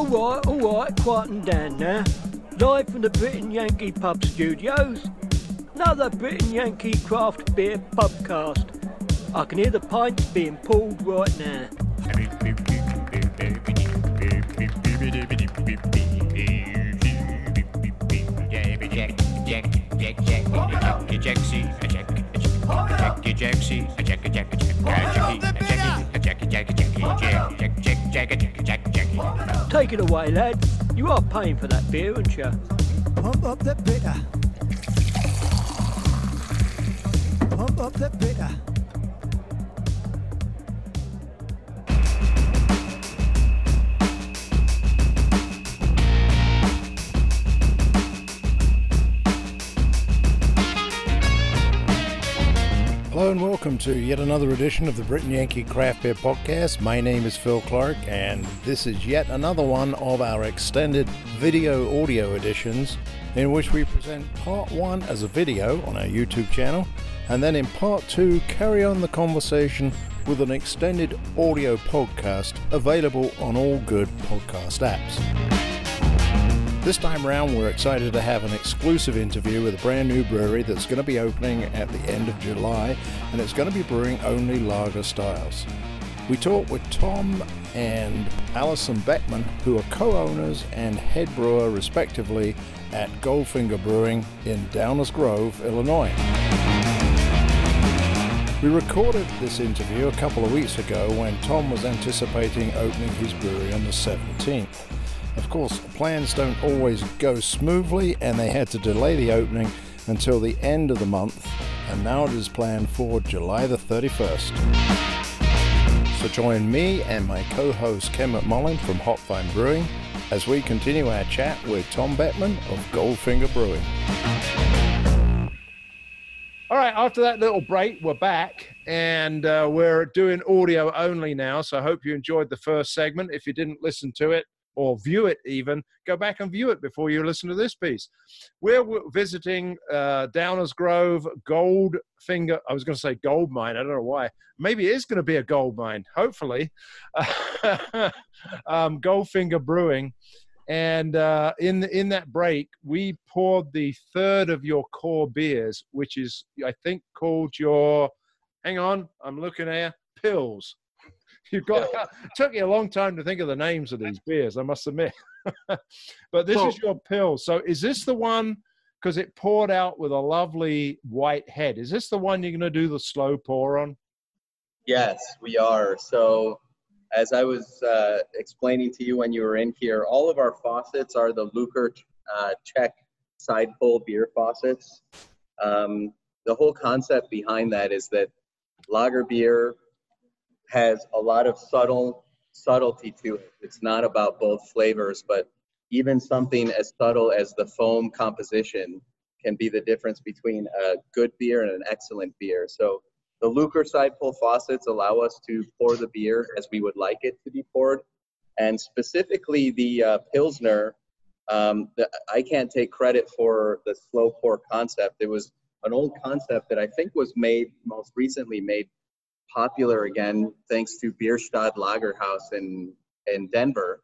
Alright, alright, quieten down now. Live from the Britain Yankee Pub Studios. Another Britain Yankee Craft Beer Pubcast. I can hear the pints being pulled right now. Take it away, lad. You are paying for that beer, aren't you? Pump up the bitter. Pump up the bitter. And welcome to yet another edition of the Britain Yankee Craft Beer Podcast. My name is Phil Clark, and this is yet another one of our extended video audio editions in which we present part one as a video on our YouTube channel, and then in part two, carry on the conversation with an extended audio podcast available on all good podcast apps. This time round, we're excited to have an exclusive interview with a brand new brewery that's going to be opening at the end of July, and it's going to be brewing only lager styles. We talked with Tom and Alison Beckmann, who are co owners and head brewer, respectively, at Goldfinger Brewing in Downers Grove, Illinois. We recorded this interview a couple of weeks ago when Tom was anticipating opening his brewery on the 17th. Of course, plans don't always go smoothly, and they had to delay the opening until the end of the month, and now it is planned for July the 31st. So join me and my co-host Ken McMullen from Hot Hopvine Brewing as we continue our chat with Tom Beckmann of Goldfinger Brewing. All right, after that little break, we're back and uh, we're doing audio only now. So I hope you enjoyed the first segment. If you didn't listen to it, or view it even, go back and view it before you listen to this piece. We're visiting uh, Downers Grove Gold Finger. I was going to say gold mine. I don't know why. Maybe it is going to be a gold mine, hopefully. um, Goldfinger Brewing. And uh, in in that break, we poured the third of your core beers, which is I think called your. Hang on, I'm looking here. Pils. You've got. It took you a long time to think of the names of these beers. I must admit. but this is your pill. So is this the one? Because it poured out with a lovely white head. Is this the one you're going to do the slow pour on? Yes, we are. So as I was uh, explaining to you when you were in here, all of our faucets are the Lukr uh, Czech side pull beer faucets. Um, the whole concept behind that is that lager beer has a lot of subtle subtlety to it. It's not about both flavors, but even something as subtle as the foam composition can be the difference between a good beer and an excellent beer. So the Lukr side pull faucets allow us to pour the beer as we would like it to be poured. And specifically the uh, Pilsner, um, the, I can't take credit for the slow pour concept. It was an old concept that I think was made most recently made popular again thanks to Bierstadt Lagerhaus in in Denver.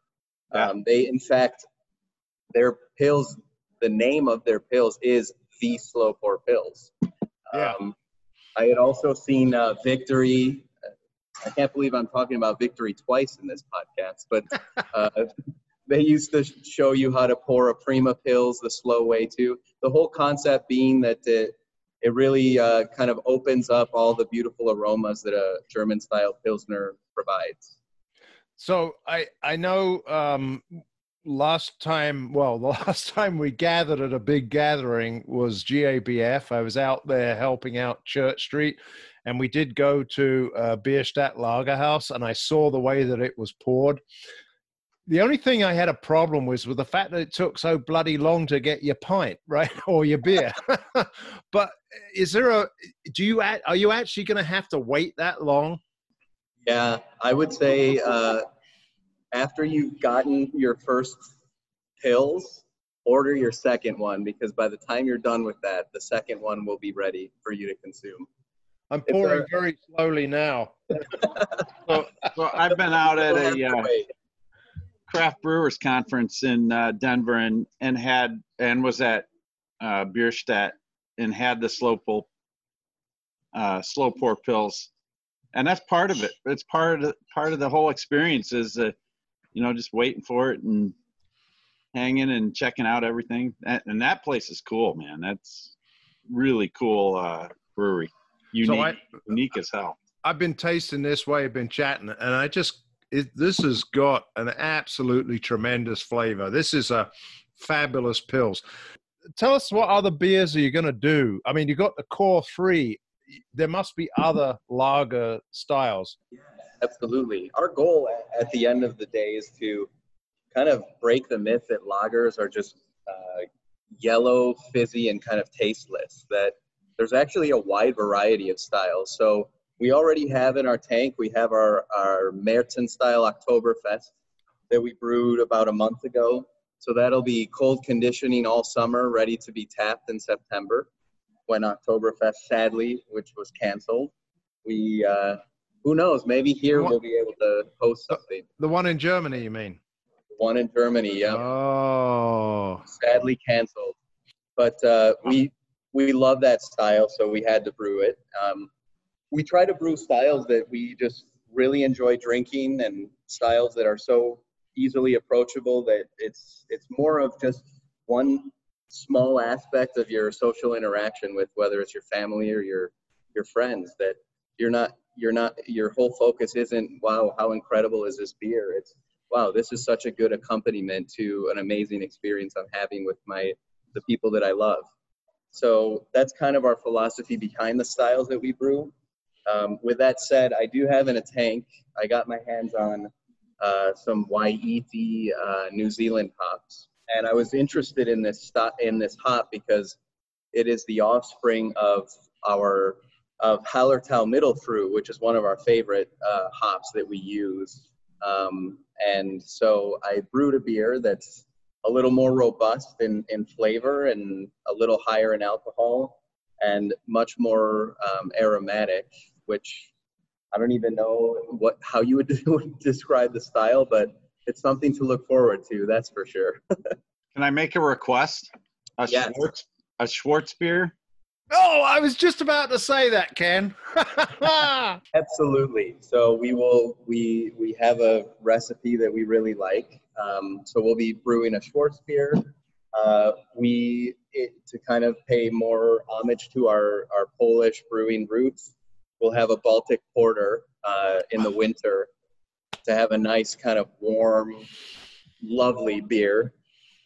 Yeah. Um, they, in fact, their Pils. The name of their Pils is the slow pour Pils. Yeah. Um, I had also seen uh, Victory. I can't believe I'm talking about Victory twice in this podcast, but uh, they used to show you how to pour a Prima Pils the slow way too. The whole concept being that it, it really uh, kind of opens up all the beautiful aromas that a German style Pilsner provides. So I I know um, last time well the last time we gathered at a big gathering was GABF. I was out there helping out Church Street, and we did go to uh, Bierstadt Lagerhaus, and I saw the way that it was poured. The only thing I had a problem with was with the fact that it took so bloody long to get your pint, right, or your beer. but is there a? Do you at are you actually going to have to wait that long? Yeah, I would say uh, after you've gotten your first Pils, order your second one because by the time you're done with that, the second one will be ready for you to consume. I'm pouring very slowly now. so, so I've been out at a. Uh, craft brewers conference in uh, Denver and and had and was at uh, Bierstadt and had the slow pull, uh, slow pour Pils, and that's part of it. It's part of the, part of the whole experience is uh, you know just waiting for it and hanging and checking out everything. And, and that place is cool, man. That's really cool uh, brewery. Unique, I- unique as hell. I've been tasting this way, I've been chatting, and I just it, this has got an absolutely tremendous flavor. This is a fabulous Pils. Tell us what other beers are you going to do? I mean, you got the core three. There must be other lager styles. Yeah, Absolutely. Our goal at, the end of the day is to kind of break the myth that lagers are just uh, yellow, fizzy, and kind of tasteless. That there's actually a wide variety of styles. So we already have in our tank, we have our, our Märzen style Oktoberfest that we brewed about a month ago. So that'll be cold conditioning all summer, ready to be tapped in September when Oktoberfest, sadly, which was canceled. We, uh, who knows, maybe here What- we'll be able to host something. The one in Germany, you mean? One in Germany, yeah Oh, sadly canceled. But uh, we we love that style, so we had to brew it. Um, we try to brew styles that we just really enjoy drinking, and styles that are so easily approachable that it's it's more of just one small aspect of your social interaction with whether it's your family or your your friends that you're not you're not your whole focus isn't wow how incredible is this beer it's wow, this is such a good accompaniment to an amazing experience I'm having with my the people that I love. So that's kind of our philosophy behind the styles that we brew. Um, with that said, I do have in a tank. I got my hands on uh, some Wai-iti uh, New Zealand hops, and I was interested in this in this hop because it is the offspring of our of Hallertau Mittelfrüh, which is one of our favorite uh, hops that we use. Um, and so I brewed a beer that's a little more robust in, in flavor and a little higher in alcohol and much more um, aromatic, which I don't even know what how you would, would describe the style, but it's something to look forward to. That's for sure. Can I make a request? A Yes. Schwartz, a Schwarzbier. oh! I was just about to say that, Ken. Absolutely. So we will we we have a recipe that we really like. Um, so we'll be brewing a Schwarzbier. Uh, we it, to kind of pay more homage to our our Polish brewing roots. We'll have a Baltic porter uh, in the winter to have a nice kind of warm, lovely beer.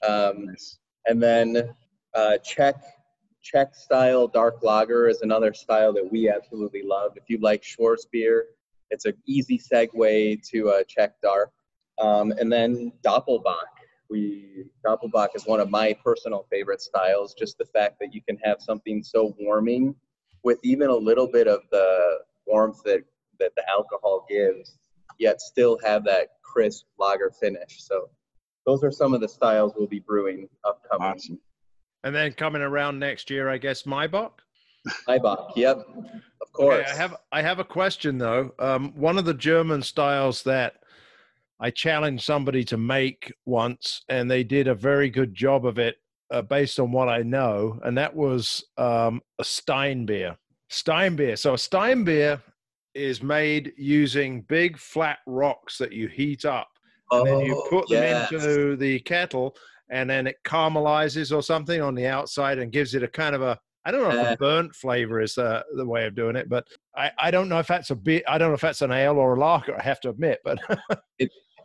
Um, Nice. and then uh, Czech Czech style dark lager is another style that we absolutely love. If you like Schwarzbier, it's an easy segue to a Czech dark. Um, and then Doppelbock. We Doppelbock is one of my personal favorite styles. Just the fact that you can have something so warming with even a little bit of the warmth that that the alcohol gives, yet still have that crisp lager finish. So those are some of the styles we'll be brewing upcoming. Awesome. and then coming around next year, I guess Maibock. Maibock, yep, of course. Okay, I have I have a question though. Um, one of the German styles that I challenged somebody to make once, and they did a very good job of it, uh, based on what I know, and that was um, a Stein beer. Stein beer. So a Stein beer is made using big flat rocks that you heat up, and then you Oh, put them yes. into the kettle, and then it caramelizes or something on the outside and gives it a kind of a I don't know if Uh, a burnt flavor is the the way of doing it, but I, I don't know if that's a beer. I don't know if that's an ale or a lager. I have to admit, but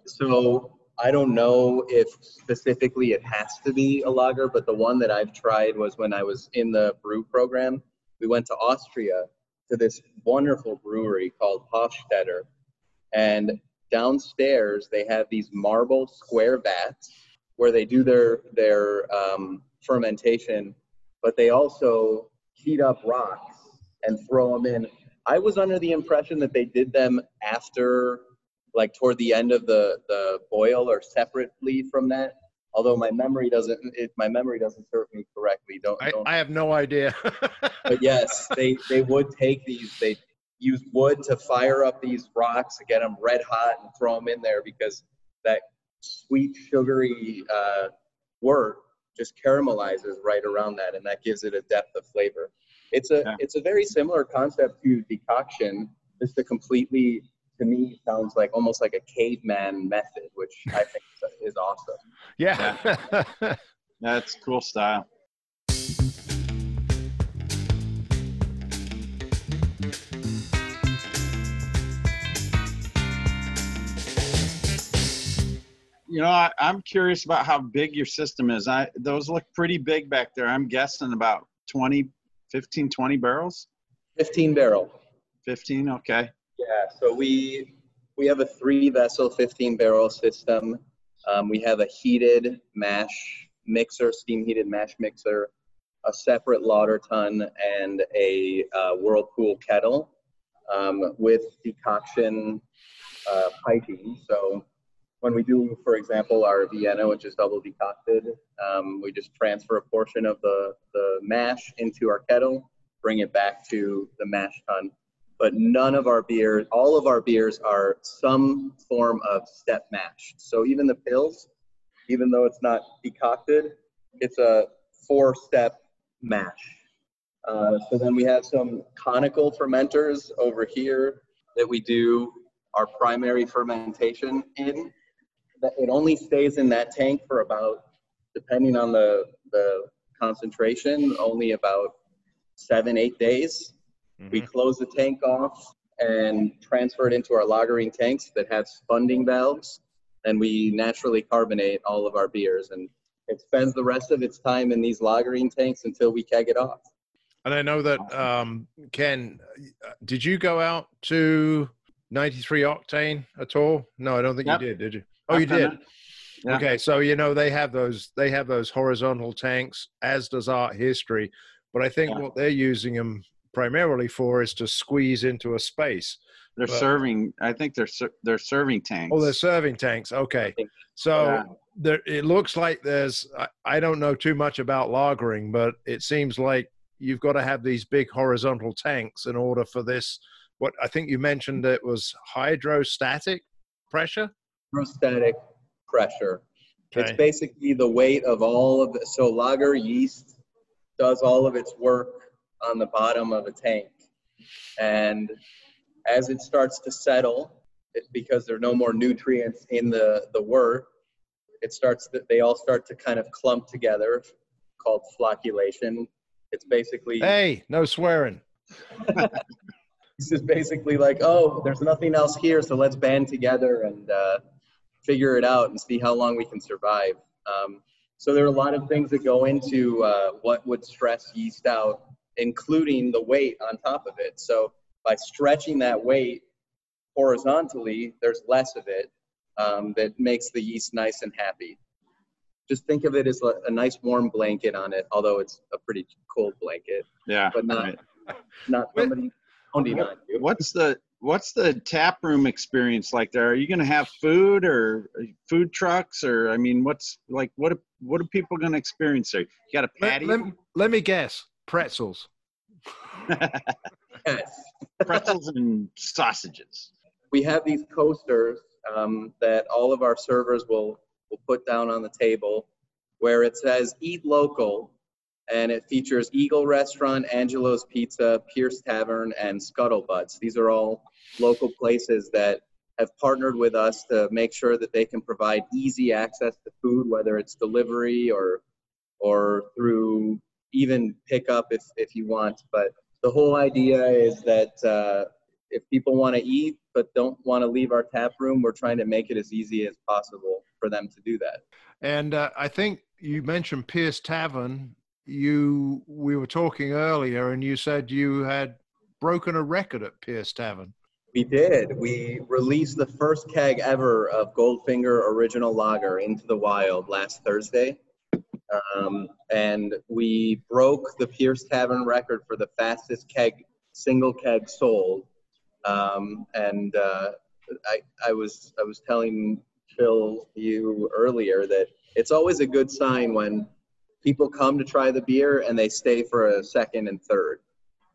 So I don't know if specifically it has to be a lager, but the one that I've tried was when I was in the brew program. We went to Austria to this wonderful brewery called Hofstetten, and downstairs they have these marble square vats where they do their their um, fermentation, but they also heat up rocks and throw them in. I was under the impression that they did them after like toward the end of the the boil or separately from that. Although my memory doesn't it, my memory doesn't serve me correctly. Don't, I, don't I have no idea. but yes, they they would take these. They use wood to fire up these rocks to get them red hot and throw them in there because that sweet, sugary uh, wort just caramelizes right around that, and that gives it a depth of flavor. It's a Yeah. it's a very similar concept to decoction, just a completely to me sounds like almost like a caveman method, which I think is awesome. Yeah. That's cool style. You know, I, I'm curious about how big your system is. I those look pretty big back there. I'm guessing about 20, 15, 20 barrels. 15 barrel. 15, okay. Yeah, so we we have a three vessel 15 barrel system. Um, we have a heated mash mixer, steam heated mash mixer, a separate lauter tun, and a uh, whirlpool kettle um, with decoction uh, piping. So when we do, for example, our Vienna, which is double decocted, um, we just transfer a portion of the, the mash into our kettle, bring it back to the mash tun but none of our beers, all of our beers are some form of step mash. So even the Pils, even though it's not decocted, it's a four step mash. Uh, so then we have some conical fermenters over here that we do our primary fermentation in. It only stays in that tank for about, depending on the, the concentration, only about seven, eight days. We close the tank off and transfer it into our lagering tanks that have spunding valves, and we naturally carbonate all of our beers. And it spends the rest of its time in these lagering tanks until we keg it off. And I know that um, Ken, uh, did you go out to 93 octane at all? No, I don't think Yep. you did. Did you? Oh, you did. Yeah. Okay, so you know they have those they have those horizontal tanks, as does Art History, but I think Yeah. what they're using them primarily for is to squeeze into a space. They're But- serving. I think they're ser- they're serving tanks. Oh, they're serving tanks. Okay, so Yeah. there it looks like there's I, I don't know too much about lagering, but it seems like you've got to have these big horizontal tanks in order for this. What I think you mentioned it was hydrostatic pressure. Hydrostatic pressure. It's basically the weight of all of the, so lager yeast does all of its work on the bottom of a tank. And as it starts to settle, it's because there are no more nutrients in the, the wort, it starts to, they all start to kind of clump together called flocculation. It's basically Hey, no swearing. this is basically like, oh, there's nothing else here, so let's band together and uh, figure it out and see how long we can survive. Um, so there are a lot of things that go into uh, what would stress yeast out, including the weight on top of it. So by stretching that weight horizontally, there's less of it um, that makes the yeast nice and happy. Just think of it as a, a nice warm blanket on it, although it's a pretty cold blanket, yeah. but not right. not somebody pounding on you. What's the what's the tap room experience like there? Are you going to have food or uh, food trucks or I mean, what's like what are, what are people going to experience there? You got a Let, let, let me guess. Pretzels. Yes. pretzels, and sausages. we have these coasters um, that all of our servers will will put down on the table where it says eat local and it features eagle restaurant angelo's pizza pierce tavern and scuttlebutts these are all local places that have partnered with us to make sure that they can provide easy access to food whether it's delivery or or through even pickup if if you want but the whole idea is that uh, if people want to eat but don't want to leave our tap room, we're trying to make it as easy as possible for them to do that. And uh, I think you mentioned Pierce Tavern. You we were talking earlier, and you said you had broken a record at Pierce Tavern. We did. We released the first keg ever of Goldfinger Original Lager into the wild last Thursday. Um, and we broke the Pierce Tavern record for the fastest keg, single keg sold. Um, and uh, I, I was I was telling Phil you earlier that it's always a good sign when people come to try the beer and they stay for a second and third.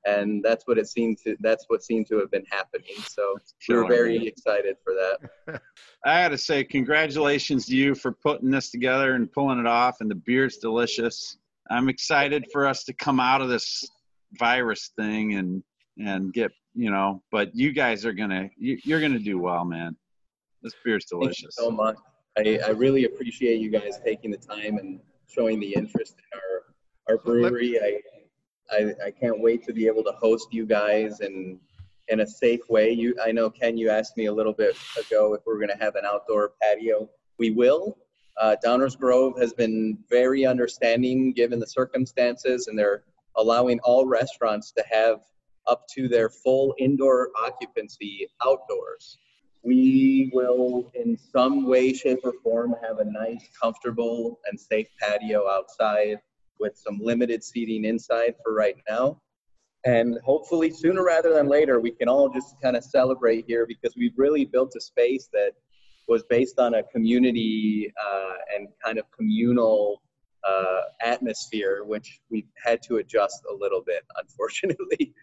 And that's what it seemed to that's what seemed to have been happening. So we we're very excited for that. I got to say, congratulations to you for putting this together and pulling it off. And the beer's delicious. I'm excited for us to come out of this virus thing and and get you know. But you guys are gonna you, you're gonna do well, man. This beer's Thank you delicious. so much. I, I really appreciate you guys taking the time and showing the interest in our, our brewery. I, I, I can't wait to be able to host you guys and in a safe way. You, I know Ken, you asked me a little bit ago if we're going to have an outdoor patio. We will. Uh, Downers Grove has been very understanding given the circumstances, and they're allowing all restaurants to have up to their full indoor occupancy outdoors we will in some way shape or form have a nice comfortable and safe patio outside with some limited seating inside for right now. And hopefully sooner rather than later we can all just kind of celebrate here because we've really built a space that was based on a community uh, and kind of communal uh, atmosphere which we've had to adjust a little bit unfortunately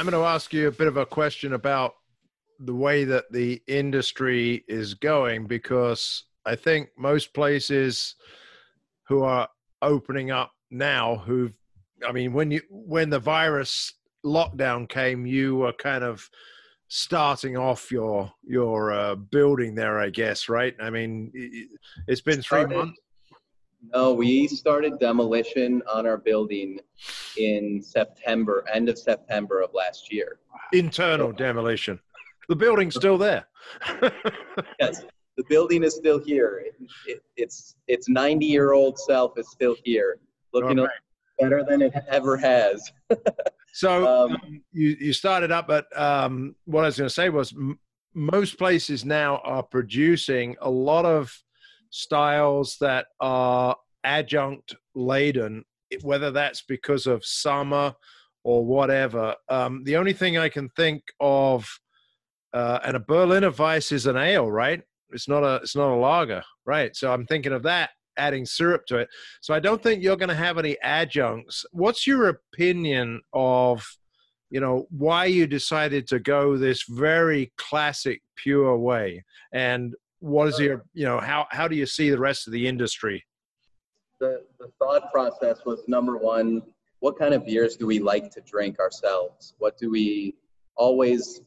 I'm going to ask you a bit of a question about the way that the industry is going because I think most places who are opening up now who've I mean when you when the virus lockdown came you were kind of starting off your your uh, building there I guess right? I mean it's been 3 Started- months No, we started demolition on our building in September, end of September of last year. internal demolition the building's still there Yes, the building is still here. It, it, its its 90 year old self is still here, looking better than it ever has. So Um, um, you you started up, but um, what I was going to say was m- most places now are producing a lot of styles that are adjunct laden, whether that's because of summer or whatever. Um, the only thing I can think of, uh, and a Berliner Weiss is an ale, right? It's not a it's not a lager, right? So I'm thinking of that adding syrup to it. So I don't think you're going to have any adjuncts. What's your opinion of, you know, why you decided to go this very classic pure way, and what is your, you know, how how do you see the rest of the industry? the, the thought process was number one, what kind of beers do we like to drink ourselves? What do we always,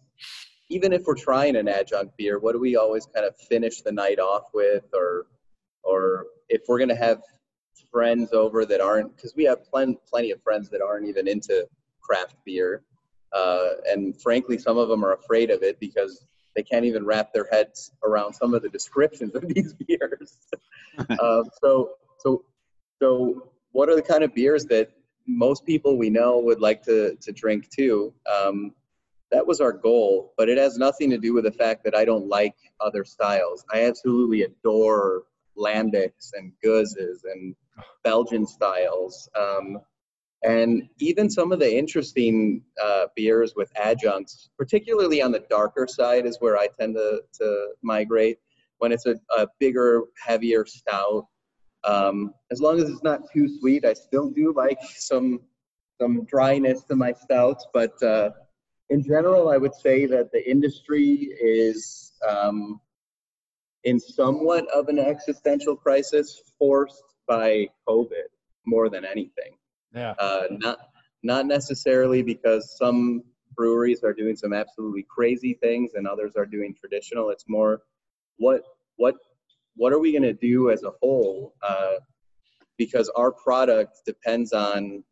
even if we're trying an adjunct beer, what do we always kind of finish the night off with? Or, or if we're going to have friends over that aren't, because we have plen- plenty of friends that aren't even into craft beer. Uh, and frankly, some of them are afraid of it because they can't even wrap their heads around some of the descriptions of these beers. uh, so, so so, what are the kind of beers that most people we know would like to, to drink too? Um, that was our goal, but it has nothing to do with the fact that I don't like other styles. I absolutely adore lambics and gueuzes and Belgian styles. Um, and even some of the interesting uh, beers with adjuncts, particularly on the darker side, is where I tend to, to migrate. When it's a, a bigger, heavier stout, um, as long as it's not too sweet, I still do like some some dryness to my stouts. But uh, in general, I would say that the industry is um, in somewhat of an existential crisis, forced by COVID more than anything. Yeah. Uh, not not necessarily because some breweries are doing some absolutely crazy things and others are doing traditional. It's more what what what are we going to do as a whole? Uh, because our product depends on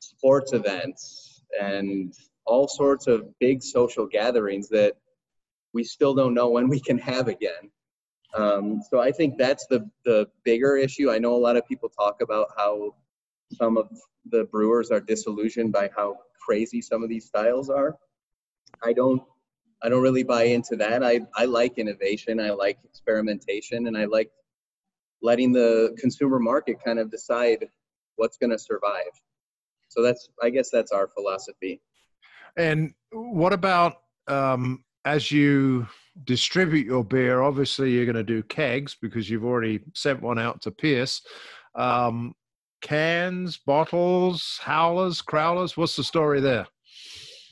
sports events and all sorts of big social gatherings that we still don't know when we can have again. Um, so I think that's the the bigger issue. I know a lot of people talk about how some of the brewers are disillusioned by how crazy some of these styles are. I don't I don't really buy into that. I, I like innovation, I like experimentation, and I like letting the consumer market kind of decide what's going to survive. So that's I guess that's our philosophy. And what about um, as you distribute your beer, obviously you're going to do kegs because you've already sent one out to Pierce. Um, cans, bottles, howlers, crowlers. What's the story there?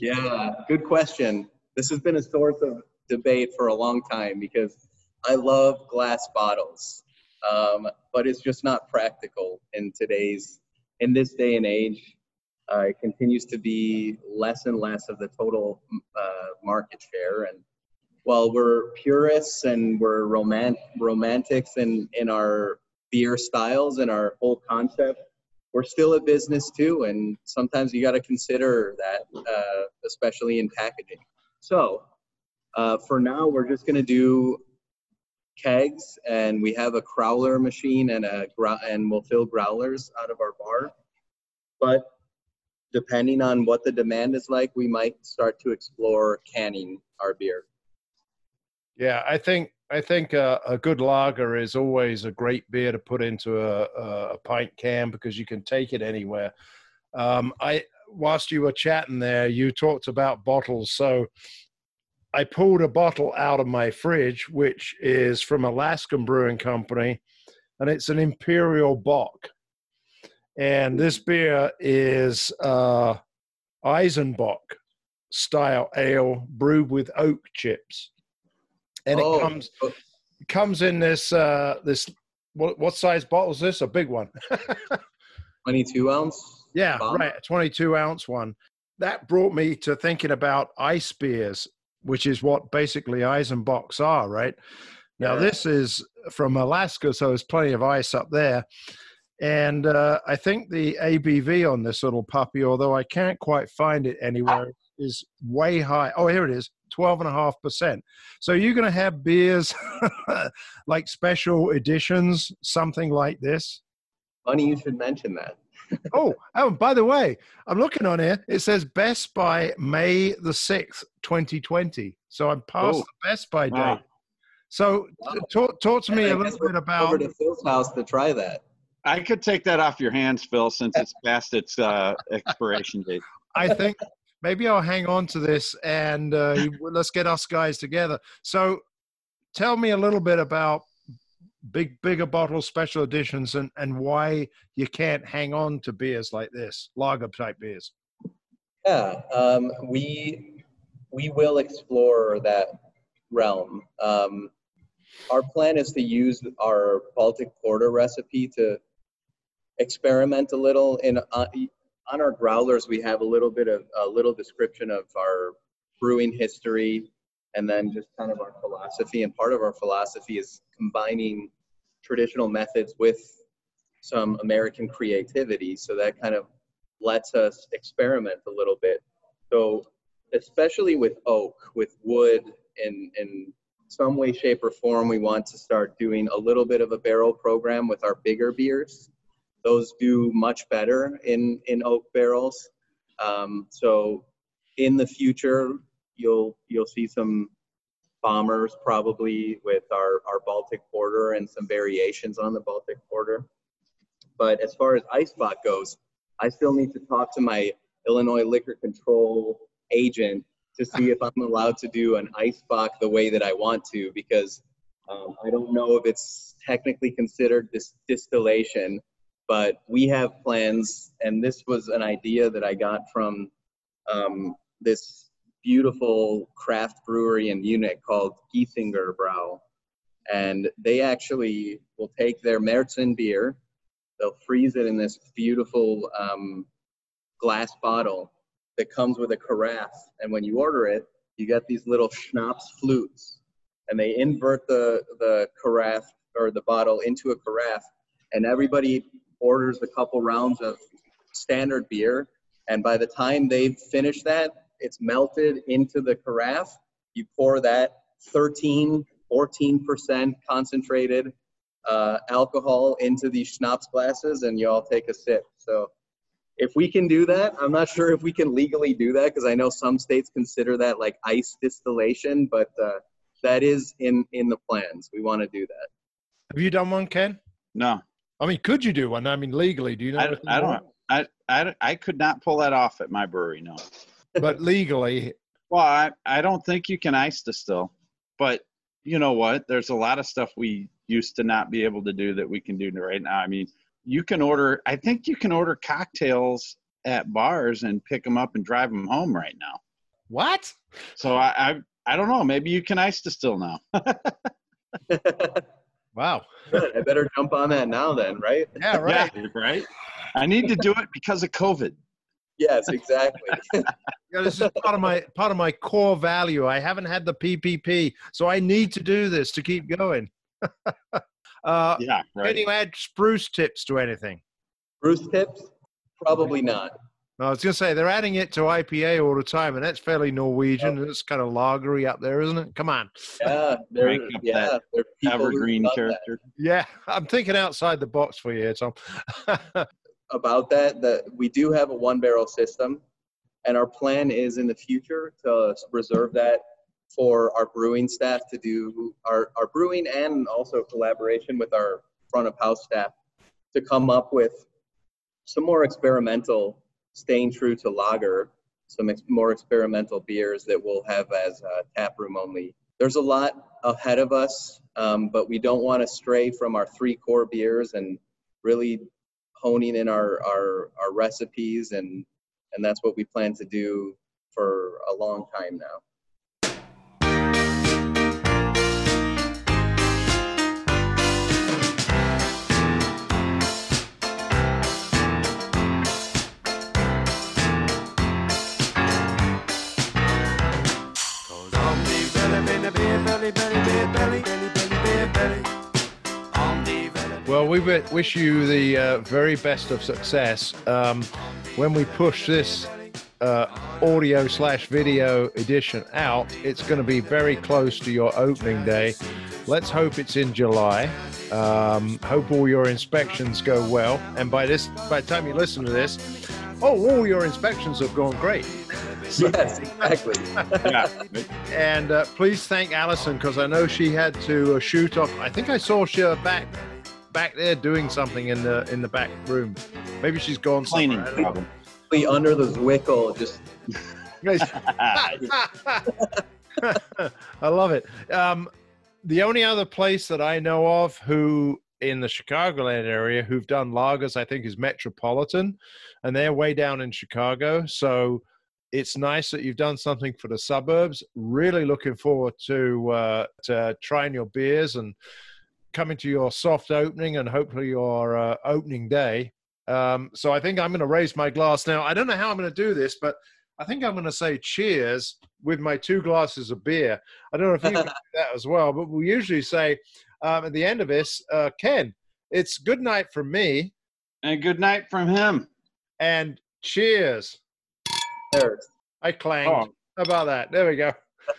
Yeah, good question. This has been a source of debate for a long time because I love glass bottles, um, but it's just not practical in today's in this day and age. Uh, it continues to be less and less of the total uh, market share, and while we're purists and we're romant- romantics in in our beer styles and our whole concept, we're still a business too, and sometimes you got to consider that, uh, especially in packaging. So, uh, for now, we're just gonna do kegs, and we have a crowler machine and a and we'll fill growlers out of our bar. But depending on what the demand is like, we might start to explore canning our beer. Yeah, I think I think uh, a good lager is always a great beer to put into a, a, a pint can because you can take it anywhere. Um, I whilst you were chatting there, you talked about bottles, so I pulled a bottle out of my fridge, which is from Alaskan Brewing Company, and it's an Imperial Bock. And this beer is uh, Eisenbock style ale brewed with oak chips and Oh, it comes it comes in this uh this what what size bottle is this? A big one. 22 ounce. yeah Bomb? right a 22 ounce one. That brought me to thinking about ice beers which is what basically eisenbocks are right? Now Yeah. this is from alaska so there's plenty of ice up there. And uh, i think the abv on this little puppy although i can't quite find it anywhere is way high. Oh here it is 12.5% so you're going to have beers like special editions something like this Funny you should mention that. oh, oh, by the way, I'm looking on here. It says Best by May the 6th, 2020. So I'm past Oh. the Best by date. Wow. So Wow. talk, talk to me I a guess little bit about. Over to Phil's house to try that. I could take that off your hands, Phil, since it's past its uh, expiration date. I think maybe I'll hang on to this and uh, let's get us guys together. So tell me a little bit about big, bigger bottle special editions and, and why you can't hang on to beers like this, lager type beers. Yeah, um, we we will explore that realm. Um, our plan is to use our Baltic Porter recipe to experiment a little. In uh, on our growlers, we have a little bit of a little description of our brewing history, and then just kind of our philosophy. And part of our philosophy is combining traditional methods with some American creativity. So that kind of lets us experiment a little bit. So, especially with oak, with wood, in in some way, shape, or form, we want to start doing a little bit of a barrel program with our bigger beers. Those do much better in in oak barrels. Um, so, in the future, you'll you'll see some bombers probably with our our Baltic Porter and some variations on the Baltic Porter. But as far as Eisbock goes, I still need to talk to my Illinois liquor control agent to see if I'm allowed to do an eisbock the way that I want to because um, I don't know if it's technically considered this distillation, but we have plans, and this was an idea that I got from um, this beautiful craft brewery in Munich called Giesinger Brau, and they actually will take their Märzen beer, they'll freeze it in this beautiful um, glass bottle that comes with a carafe. And when you order it, you get these little schnapps flutes, and they invert the the carafe or the bottle into a carafe, and everybody orders a couple rounds of standard beer. And by the time they've finished that, it's melted into the carafe. You pour that 13, 14% concentrated uh, alcohol into these schnapps glasses, and you all take a sip. So if we can do that, I'm not sure if we can legally do that because I know some states consider that like ice distillation, but uh, that is in in the plans. We want to do that. Have you done one, Ken? No, I mean, could you do one? I mean, legally, do you know? I, anything I don't. I, I, I could not pull that off at my brewery. No. But legally, Well, I, I don't think you can ice distill. but you know what? There's a lot of stuff we used to not be able to do that we can do right now. I mean, you can order. I think you can order cocktails at bars and pick them up and drive them home right now. What? So I I, I don't know. Maybe you can ice distill now. Wow. Good. I better jump on that now then, right? Yeah, right. Yeah, right. I need to do it because of COVID. Yes, exactly. Yeah, this is part of my part of my core value. I haven't had the PPP, so I need to do this to keep going. uh, Yeah, Can you add spruce tips to anything? Spruce tips? Probably not. No, I was going to say they're adding it to IPA all the time, and that's fairly Norwegian. and It's kind of lagery up there, isn't it? Come on. Yeah, there. Rank up Yeah, that there are Evergreen love that. character. Yeah, I'm thinking outside the box for you here, Tom. about that that we do have a one barrel system and our plan is in the future to reserve that for our brewing staff to do our, our brewing and also collaboration with our front of house staff to come up with some more experimental staying true to lager some ex- more experimental beers that we'll have as uh, tap room only there's a lot ahead of us um, but we don't want to stray from our three core beers and really honing in our, our, our recipes and, and that's what we plan to do for a long time now. Well, we wish you the uh, very best of success. Um, when we push this uh, audio slash video edition out, it's going to be very close to your opening day. Let's hope it's in July. Um, hope all your inspections go well. And by this, by the time you listen to this, oh, all your inspections have gone great. Yes, exactly. Yeah. And uh, please thank Alison because I know she had to uh, shoot off. I think I saw she uh, back back there doing something in the in the back room. Maybe she's gone Cleaning somewhere. I don't know. problem. Under the Zwickel, just Guys- I love it. Um, the only other place that I know of who in the Chicagoland area who've done lagers, I think, is Metropolitan, and they're way down in Chicago. So it's nice that you've done something for the suburbs. Really looking forward to uh, to trying your beers and coming to your soft opening and hopefully your uh, opening day. Um, so I think I'm going to raise my glass now. I don't know how I'm going to do this, but I think I'm going to say cheers with my two glasses of beer. I don't know if you can do that as well, but we usually say um, at the end of this, uh, Ken, it's good night from me And good night from him. and cheers. there. I clanged. Oh. How about that? There we go.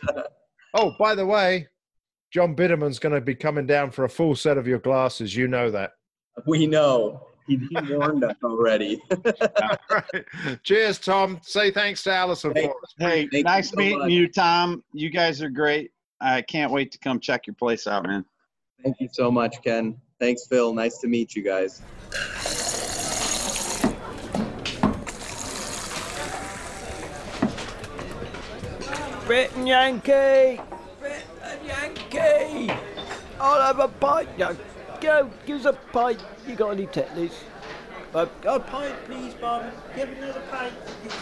oh, by the way, John Bitterman's going to be coming down for a full set of your glasses. You know that. We know. He, he warned us already. Right. Cheers, Tom. Say thanks to Alison Hey. for us. Hey, Thank you nice so meeting much. you, Tom. You guys are great. I can't wait to come check your place out, man. Thank you so much, Ken. Thanks, Phil. Nice to meet you guys. Britain Yankee! Britain Yankee! I'll have a pint. No, go, give us a pint. You got any tetley's? Uh, a pint, please, Barman. Give me another pint, please,